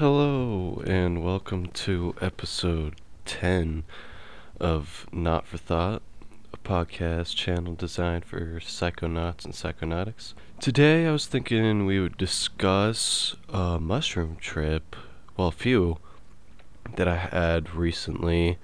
Hello, and welcome to episode 10 of Naut for Thought, a podcast channel designed for psychonauts and psychonautics. Today I was thinking we would discuss a mushroom trip, well, a few that I had recently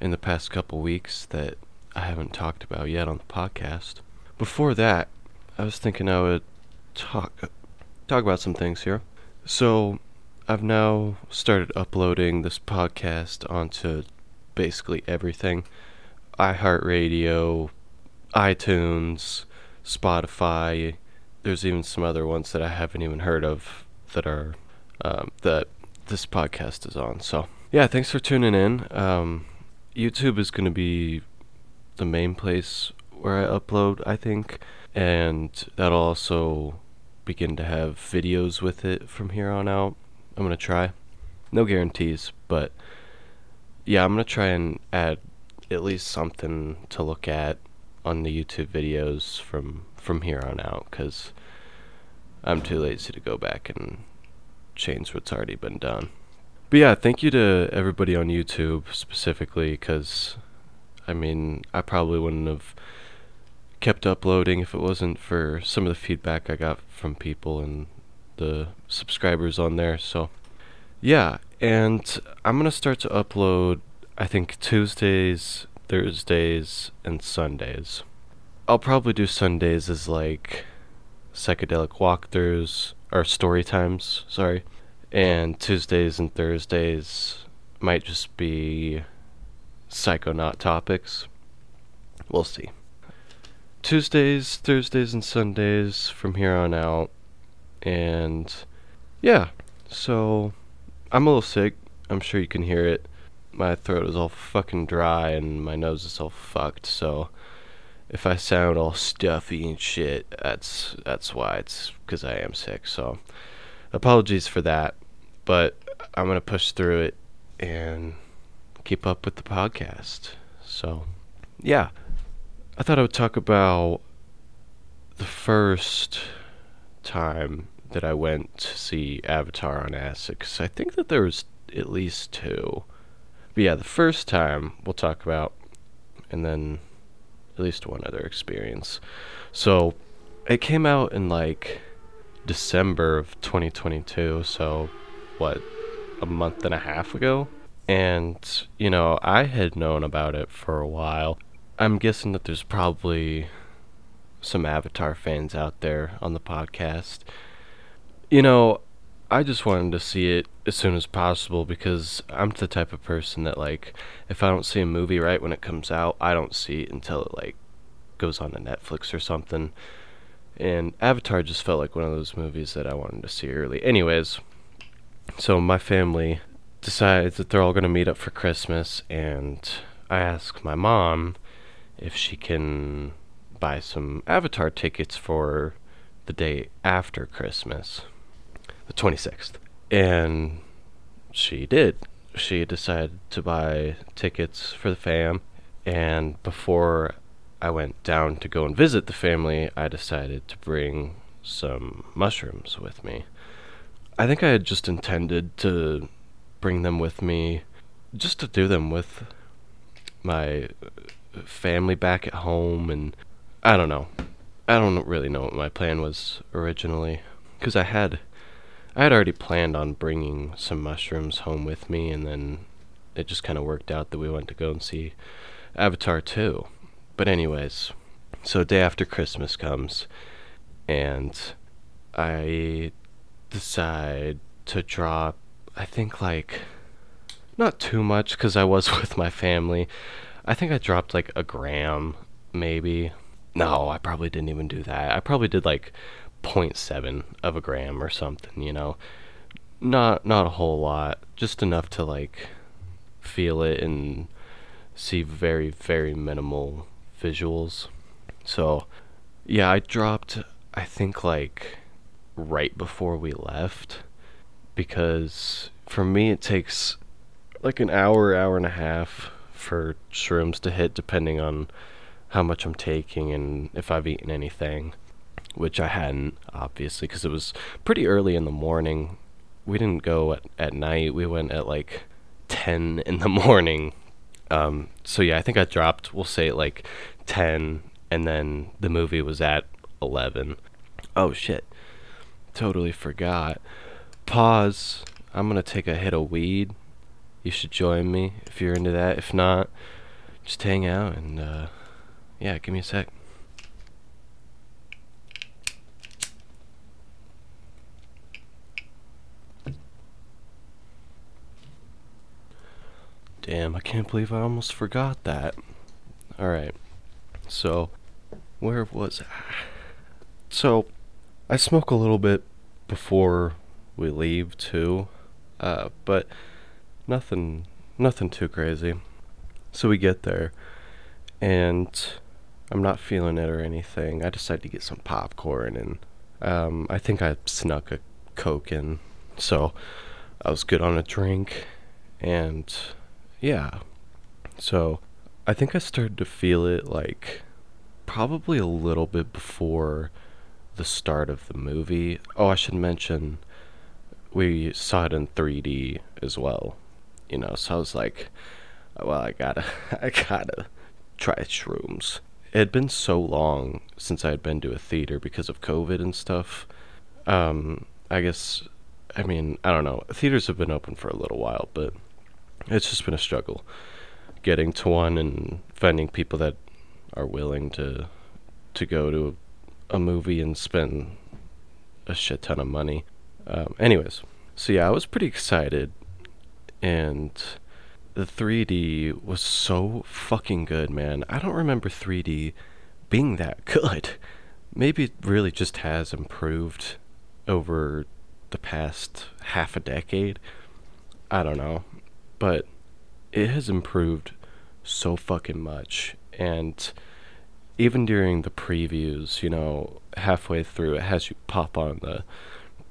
in the past couple weeks that I haven't talked about yet on the podcast. Before that, I was thinking I would talk talk about some things here. So, I've now started uploading this podcast onto basically everything iHeartRadio, iTunes, Spotify. There's even some other ones that I haven't even heard of that are um, that this podcast is on. So, yeah, thanks for tuning in. Um, YouTube is going to be the main place where I upload, I think, and that'll also begin to have videos with it from here on out. I'm to try. No guarantees, but yeah, I'm to try and add at least something to look at on the YouTube videos from from here on out cuz I'm too lazy to go back and change what's already been done. But yeah, thank you to everybody on YouTube specifically cuz I mean, I probably wouldn't have kept uploading if it wasn't for some of the feedback I got from people and the subscribers on there. So, yeah, and I'm to start to upload, I think, Tuesdays, Thursdays, and Sundays. I'll probably do Sundays as like psychedelic walkthroughs or story times, sorry. And Tuesdays and Thursdays might just be psychonaut topics. We'll see. Tuesdays, Thursdays, and Sundays from here on out. And yeah, so I'm a little sick. I'm sure you can hear it. My throat is all fucking dry and my nose is all fucked. So if I sound all stuffy and shit, that's that's why. It's because I am sick. So apologies for that. But I'm gonna push through it and keep up with the podcast. So yeah, I thought I would talk about the first time that I went to see Avatar on acid because I think that there was at least two. But yeah, the first time we'll talk about, and then at least one other experience. So it came out in like December of 2022, so what, a month and a half ago? And, you know, I had known about it for a while. I'm guessing that there's probably some Avatar fans out there on the podcast. You know, I just wanted to see it as soon as possible because I'm the type of person that like if I don't see a movie right when it comes out, I don't see it until it like goes on to Netflix or something. And Avatar just felt like one of those movies that I wanted to see early. Anyways, so my family decides that they're all going to meet up for Christmas and I ask my mom if she can buy some Avatar tickets for the day after Christmas, the 26th. And she did. She decided to buy tickets for the fam. And before I went down to go and visit the family, I decided to bring some mushrooms with me. I think I had just intended to bring them with me just to do them with my family back at home and I don't know. I don't really know what my plan was originally because I had I had already planned on bringing some mushrooms home with me and then it just kind of worked out that we went to go and see Avatar 2. But anyways, so day after Christmas comes and I decide to drop I think like not too much cuz I was with my family. I think I dropped like a gram maybe no, I probably didn't even do that. I probably did like 0.7 of a gram or something, you know. Not not a whole lot, just enough to like feel it and see very very minimal visuals. So, yeah, I dropped I think like right before we left because for me it takes like an hour, hour and a half for shrooms to hit depending on how much I'm taking and if I've eaten anything, which I hadn't, obviously, because it was pretty early in the morning we didn't go at, at night. We went at like 10 in the morning. Um, so yeah, I think I dropped, we'll say like 10, and then the movie was at 11. Oh shit. Totally forgot. Pause. I'm gonna take a hit of weed. You should join me if you're into that. If not, just hang out and, uh, yeah, give me a sec. Damn, I can't believe I almost forgot that. Alright, so, where was I? So, I smoke a little bit before we leave too, uh, but nothing, nothing too crazy. So we get there, and I'm not feeling it or anything. I decided to get some popcorn, and um, I think I snuck a coke in, so I was good on a drink, and yeah. So I think I started to feel it like probably a little bit before the start of the movie. Oh, I should mention we saw it in 3D as well. You know, so I was like, well, I gotta, I gotta try shrooms. It had been so long since I had been to a theater because of COVID and stuff. Um, I guess, I mean, I don't know. Theaters have been open for a little while, but it's just been a struggle getting to one and finding people that are willing to to go to a, movie and spend a shit ton of money. Um, anyways, so yeah, I was pretty excited, and the 3D was so fucking good, man. I don't remember 3D being that good. Maybe it really just has improved over the past half a decade. I don't know but it has improved so fucking much and even during the previews you know halfway through it has you pop on the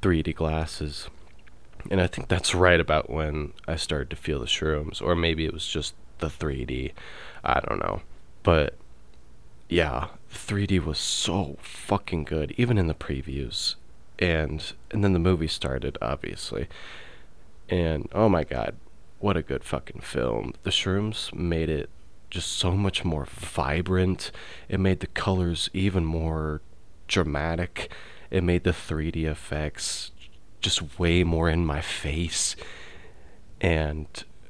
3d glasses and i think that's right about when i started to feel the shrooms or maybe it was just the 3d i don't know but yeah 3d was so fucking good even in the previews and and then the movie started obviously and oh my god what a good fucking film. The shrooms made it just so much more vibrant. It made the colors even more dramatic. It made the 3D effects just way more in my face. And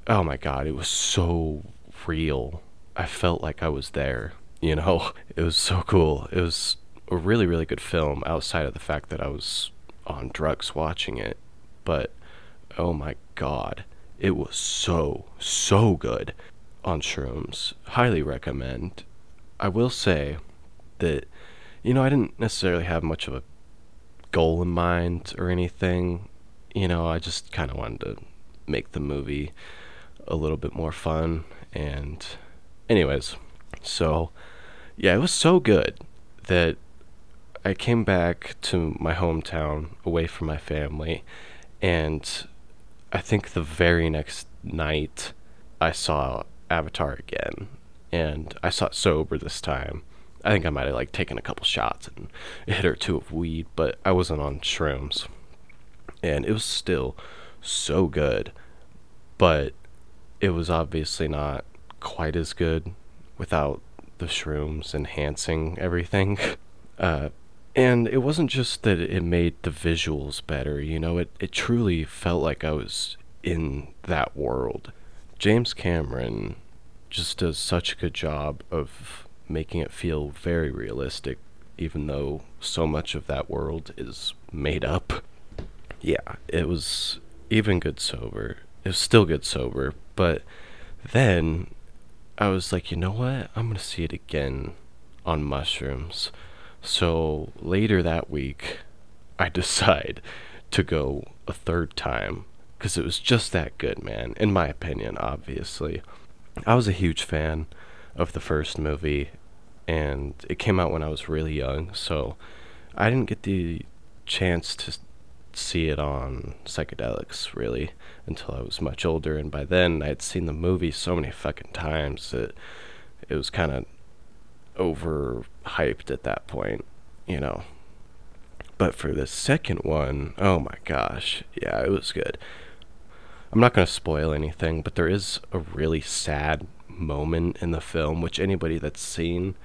oh my god, it was so real. I felt like I was there, you know? It was so cool. It was a really, really good film outside of the fact that I was on drugs watching it. But oh my god it was so, so good on shrooms. Highly recommend. I will say that, you know, I didn't necessarily have much of a goal in mind or anything. You know, I just kind of wanted to make the movie a little bit more fun. And, anyways, so, yeah, it was so good that I came back to my hometown away from my family and I think the very next night I saw Avatar again, and I saw it sober this time. I think I might have like taken a couple shots and a hit or two of weed, but I wasn't on shrooms, and it was still so good, but it was obviously not quite as good without the shrooms enhancing everything. Uh, and it wasn't just that it made the visuals better, you know, it, it truly felt like I was in that world. James Cameron just does such a good job of making it feel very realistic, even though so much of that world is made up. Yeah, it was even good sober. It was still good sober, but then I was like, you know what? I'm gonna see it again on mushrooms. So later that week, I decide to go a third time because it was just that good, man. In my opinion, obviously. I was a huge fan of the first movie, and it came out when I was really young, so I didn't get the chance to see it on psychedelics really until I was much older, and by then I had seen the movie so many fucking times that it was kind of overhyped at that point, you know. But for the second one, oh my gosh, yeah, it was good. I'm not going to spoil anything, but there is a really sad moment in the film, which anybody that's seen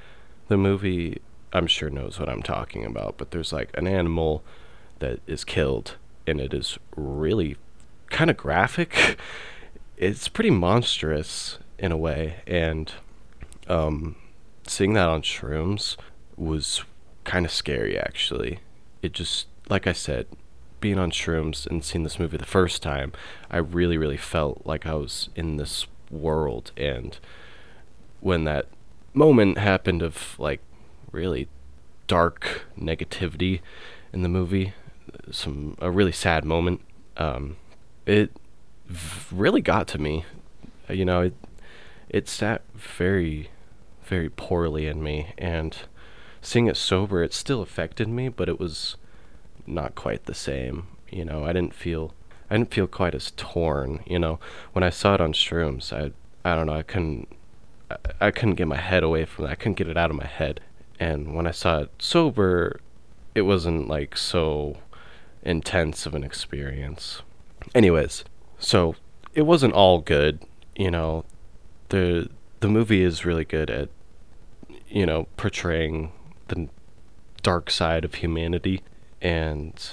the movie, I'm sure knows what I'm talking about. But there's like an animal that is killed, and it is really kind of graphic. It's pretty monstrous in a way, and um, seeing that on shrooms was kind of scary actually. It just, like I said, being on shrooms and seeing this movie the first time, I really, really felt like I was in this world. And when that moment happened of like really dark negativity in the movie, some a really sad moment, um, it v- really got to me. You know, it it sat very, very poorly in me, and seeing it sober, it still affected me, but it was not quite the same. You know, I didn't feel I didn't feel quite as torn. You know, when I saw it on shrooms, I I don't know, I couldn't I couldn't get my head away from that. I couldn't get it out of my head. And when I saw it sober, it wasn't like so intense of an experience. Anyways, so it wasn't all good, you know. The the movie is really good at you know portraying the dark side of humanity and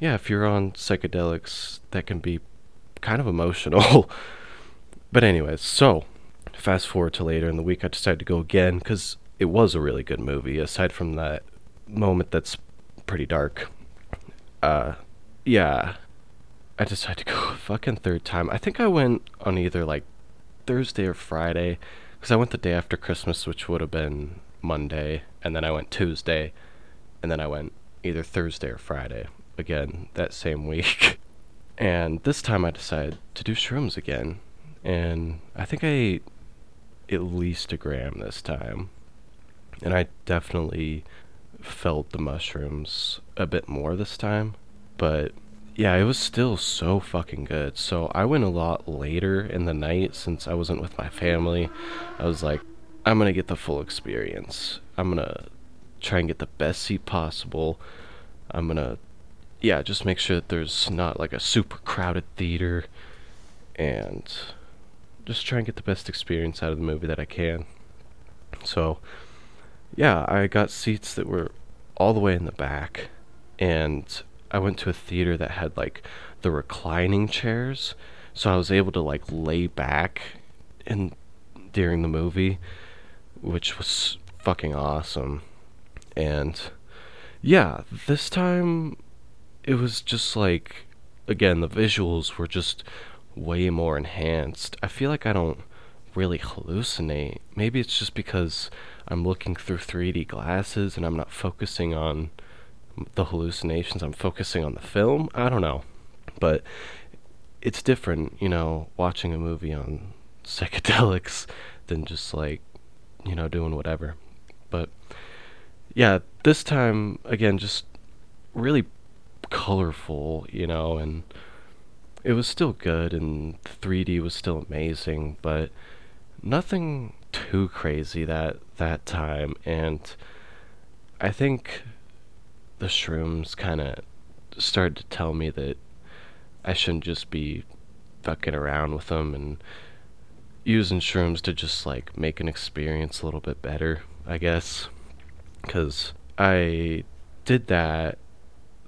yeah, if you're on psychedelics, that can be kind of emotional. but anyways, so fast forward to later in the week, I decided to go again because it was a really good movie. Aside from that moment that's pretty dark, uh, yeah, I decided to go a fucking third time. I think I went on either like Thursday or Friday because I went the day after Christmas, which would have been Monday, and then I went Tuesday, and then I went either Thursday or Friday again that same week. And this time I decided to do shrooms again. And I think I ate at least a gram this time. And I definitely felt the mushrooms a bit more this time. But yeah, it was still so fucking good. So I went a lot later in the night since I wasn't with my family. I was like, I'm gonna get the full experience. I'm gonna try and get the best seat possible. I'm gonna yeah, just make sure that there's not like a super crowded theater and just try and get the best experience out of the movie that I can. So, yeah, I got seats that were all the way in the back and I went to a theater that had like the reclining chairs, so I was able to like lay back in during the movie, which was fucking awesome. And yeah, this time it was just like again the visuals were just way more enhanced. I feel like I don't really hallucinate. Maybe it's just because I'm looking through 3D glasses and I'm not focusing on the hallucinations. I'm focusing on the film. I don't know. But it's different, you know, watching a movie on psychedelics than just like, you know, doing whatever. But yeah, this time again just really colorful, you know, and it was still good and 3D was still amazing, but nothing too crazy that that time and I think the shrooms kind of started to tell me that I shouldn't just be fucking around with them and using shrooms to just like make an experience a little bit better, I guess. Cuz I did that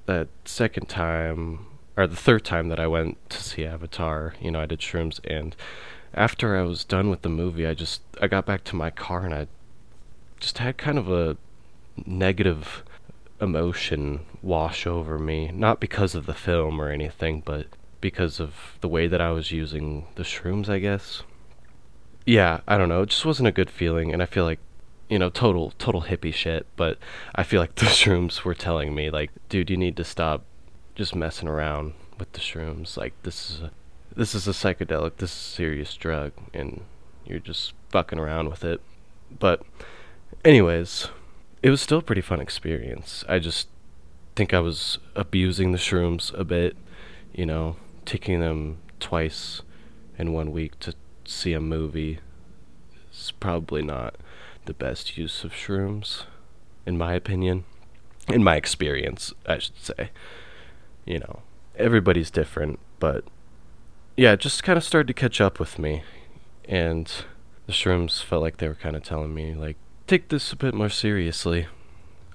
that second time or the third time that I went to see Avatar, you know, I did shrooms and after I was done with the movie, I just I got back to my car and I just had kind of a negative emotion wash over me, not because of the film or anything, but because of the way that I was using the shrooms, I guess. Yeah, I don't know, it just wasn't a good feeling and I feel like you know, total total hippie shit, but I feel like the shrooms were telling me like, dude, you need to stop just messing around with the shrooms. Like this is a this is a psychedelic, this is a serious drug and you're just fucking around with it. But anyways, it was still a pretty fun experience. I just think I was abusing the shrooms a bit, you know, taking them twice in one week to see a movie is probably not the best use of shrooms, in my opinion. in my experience, I should say. You know, everybody's different, but yeah, it just kind of started to catch up with me. And the shrooms felt like they were kind of telling me, like, take this a bit more seriously.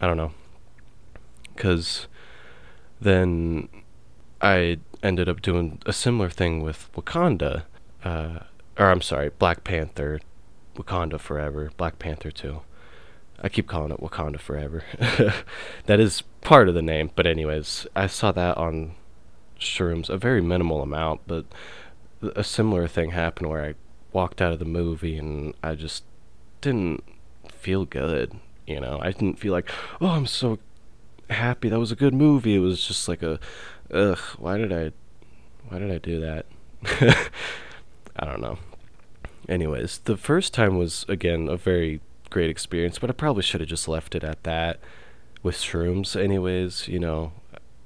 I don't know. Because then I ended up doing a similar thing with Wakanda. Uh, or I'm sorry, Black Panther, Wakanda Forever, Black Panther 2. I keep calling it Wakanda Forever. that is part of the name, but anyways, I saw that on shrooms, a very minimal amount, but a similar thing happened where I walked out of the movie and I just didn't feel good. You know, I didn't feel like, oh, I'm so happy. That was a good movie. It was just like a, ugh, why did I, why did I do that? I don't know. Anyways, the first time was again a very great experience, but I probably should have just left it at that with shrooms. Anyways, you know,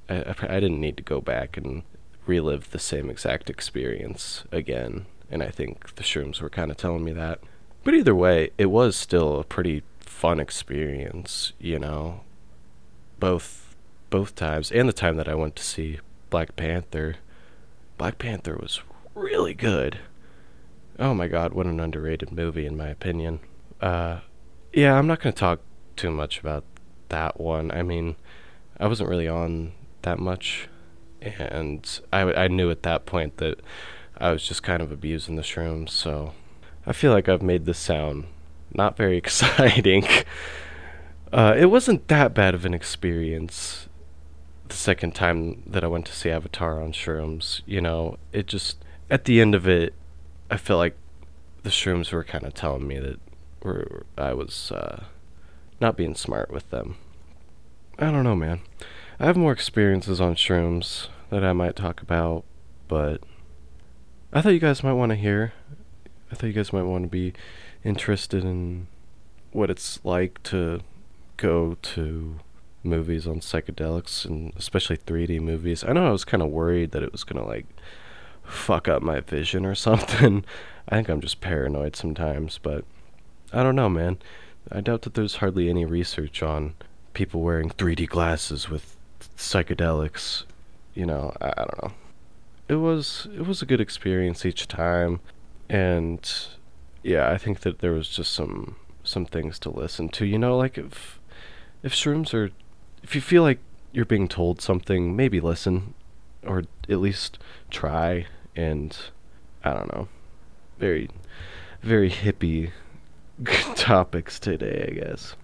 I, I, didn't need to go back and relive the same exact experience again, and I think the shrooms were kind of telling me that. But either way, it was still a pretty fun experience, you know. Both both times and the time that I went to see Black Panther. Black Panther was really good. Oh my god, what an underrated movie in my opinion. Uh yeah, I'm not going to talk too much about that one. I mean, I wasn't really on that much and I I knew at that point that I was just kind of abusing the shrooms, so I feel like I've made this sound not very exciting. Uh, it wasn't that bad of an experience the second time that I went to see Avatar on shrooms. You know, it just, at the end of it, I felt like the shrooms were kind of telling me that I was uh, not being smart with them. I don't know, man. I have more experiences on shrooms that I might talk about, but I thought you guys might want to hear. I thought you guys might want to be interested in what it's like to go to movies on psychedelics and especially 3D movies. I know I was kind of worried that it was going to like fuck up my vision or something. I think I'm just paranoid sometimes, but I don't know, man. I doubt that there's hardly any research on people wearing 3D glasses with psychedelics. You know, I, I don't know. It was it was a good experience each time, and yeah, I think that there was just some some things to listen to. You know, like if if shrooms are if you feel like you're being told something, maybe listen or at least try and I don't know. Very very hippie topics today, I guess.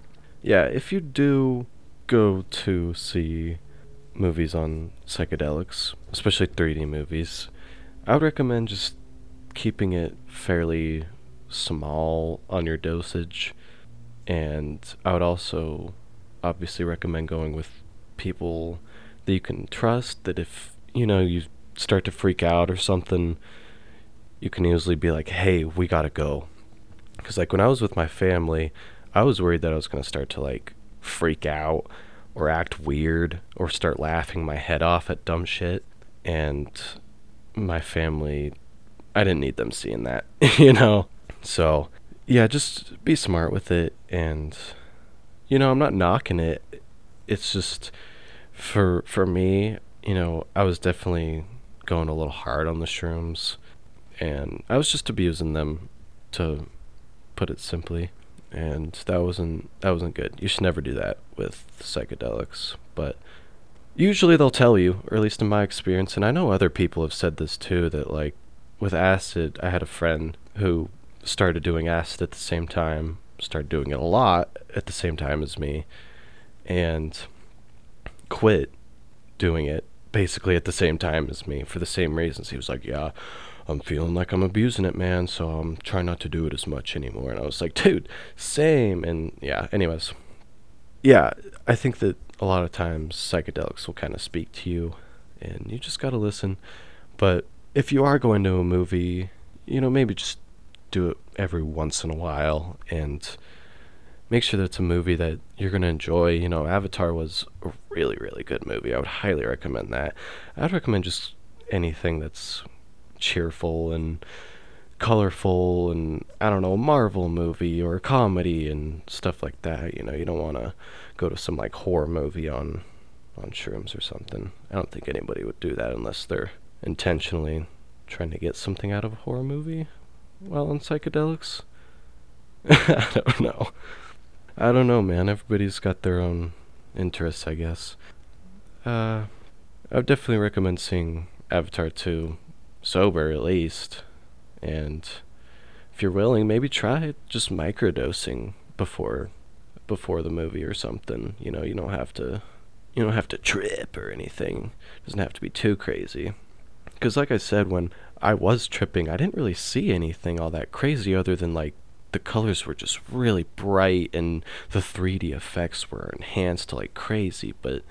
Yeah, if you do go to see movies on psychedelics, especially 3D movies, I would recommend just keeping it fairly small on your dosage. And I would also obviously recommend going with people that you can trust, that if, you know, you start to freak out or something, you can easily be like, hey, we gotta go. Because, like, when I was with my family, I was worried that I was gonna start to, like, freak out or act weird or start laughing my head off at dumb shit. And my family, I didn't need them seeing that, you know? So, yeah, just be smart with it. And, you know, I'm not knocking it. It's just, for, for me, you know, I was definitely going a little hard on the shrooms. And I was just abusing them, to put it simply. And that wasn't that wasn't good. You should never do that with psychedelics. But usually they'll tell you, or at least in my experience, and I know other people have said this too, that like with acid, I had a friend who started doing acid at the same time, started doing it a lot at the same time as me, and quit doing it basically at the same time as me for the same reasons. He was like, Yeah, I'm feeling like I'm abusing it, man, so I'm trying not to do it as much anymore. And I was like, Dude, same. And yeah, anyways. Yeah, I think that a lot of times psychedelics will kind of speak to you, and you just gotta listen. But if you are going to a movie, you know, maybe just do it every once in a while and make sure that it's a movie that you're going to enjoy. You know, Avatar was a really, really good movie. I would highly recommend that. I'd recommend just anything that's cheerful and colorful and I don't know, Marvel movie or a comedy and stuff like that. You know, you don't want to go to some like horror movie on on shrooms or something. I don't think anybody would do that unless they're intentionally trying to get something out of a horror movie while on psychedelics. I don't know. I don't know, man. Everybody's got their own interests, I guess. Uh, I would definitely recommend seeing Avatar 2 sober at least. And if you're willing, maybe try just microdosing before before the movie or something. You know, you don't have to you don't have to trip or anything. It doesn't have to be too crazy. Cuz like I said when I was tripping, I didn't really see anything all that crazy other than like the colors were just really bright and the 3D effects were enhanced to like crazy, but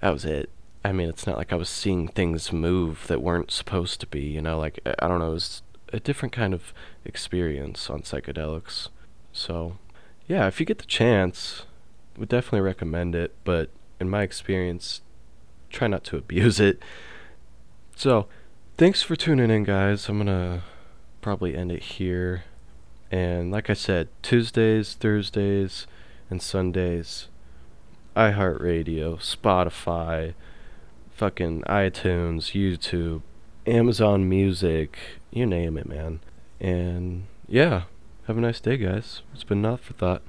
that was it. I mean, it's not like I was seeing things move that weren't supposed to be, you know, like I don't know, it was a different kind of experience on psychedelics. So, yeah, if you get the chance, would definitely recommend it, but in my experience, try not to abuse it. So, thanks for tuning in, guys. I'm to probably end it here. And like I said, Tuesdays, Thursdays, and Sundays, iHeartRadio, Spotify, fucking iTunes, YouTube, Amazon Music, you name it, man. And yeah, have a nice day, guys. It's been enough for thought.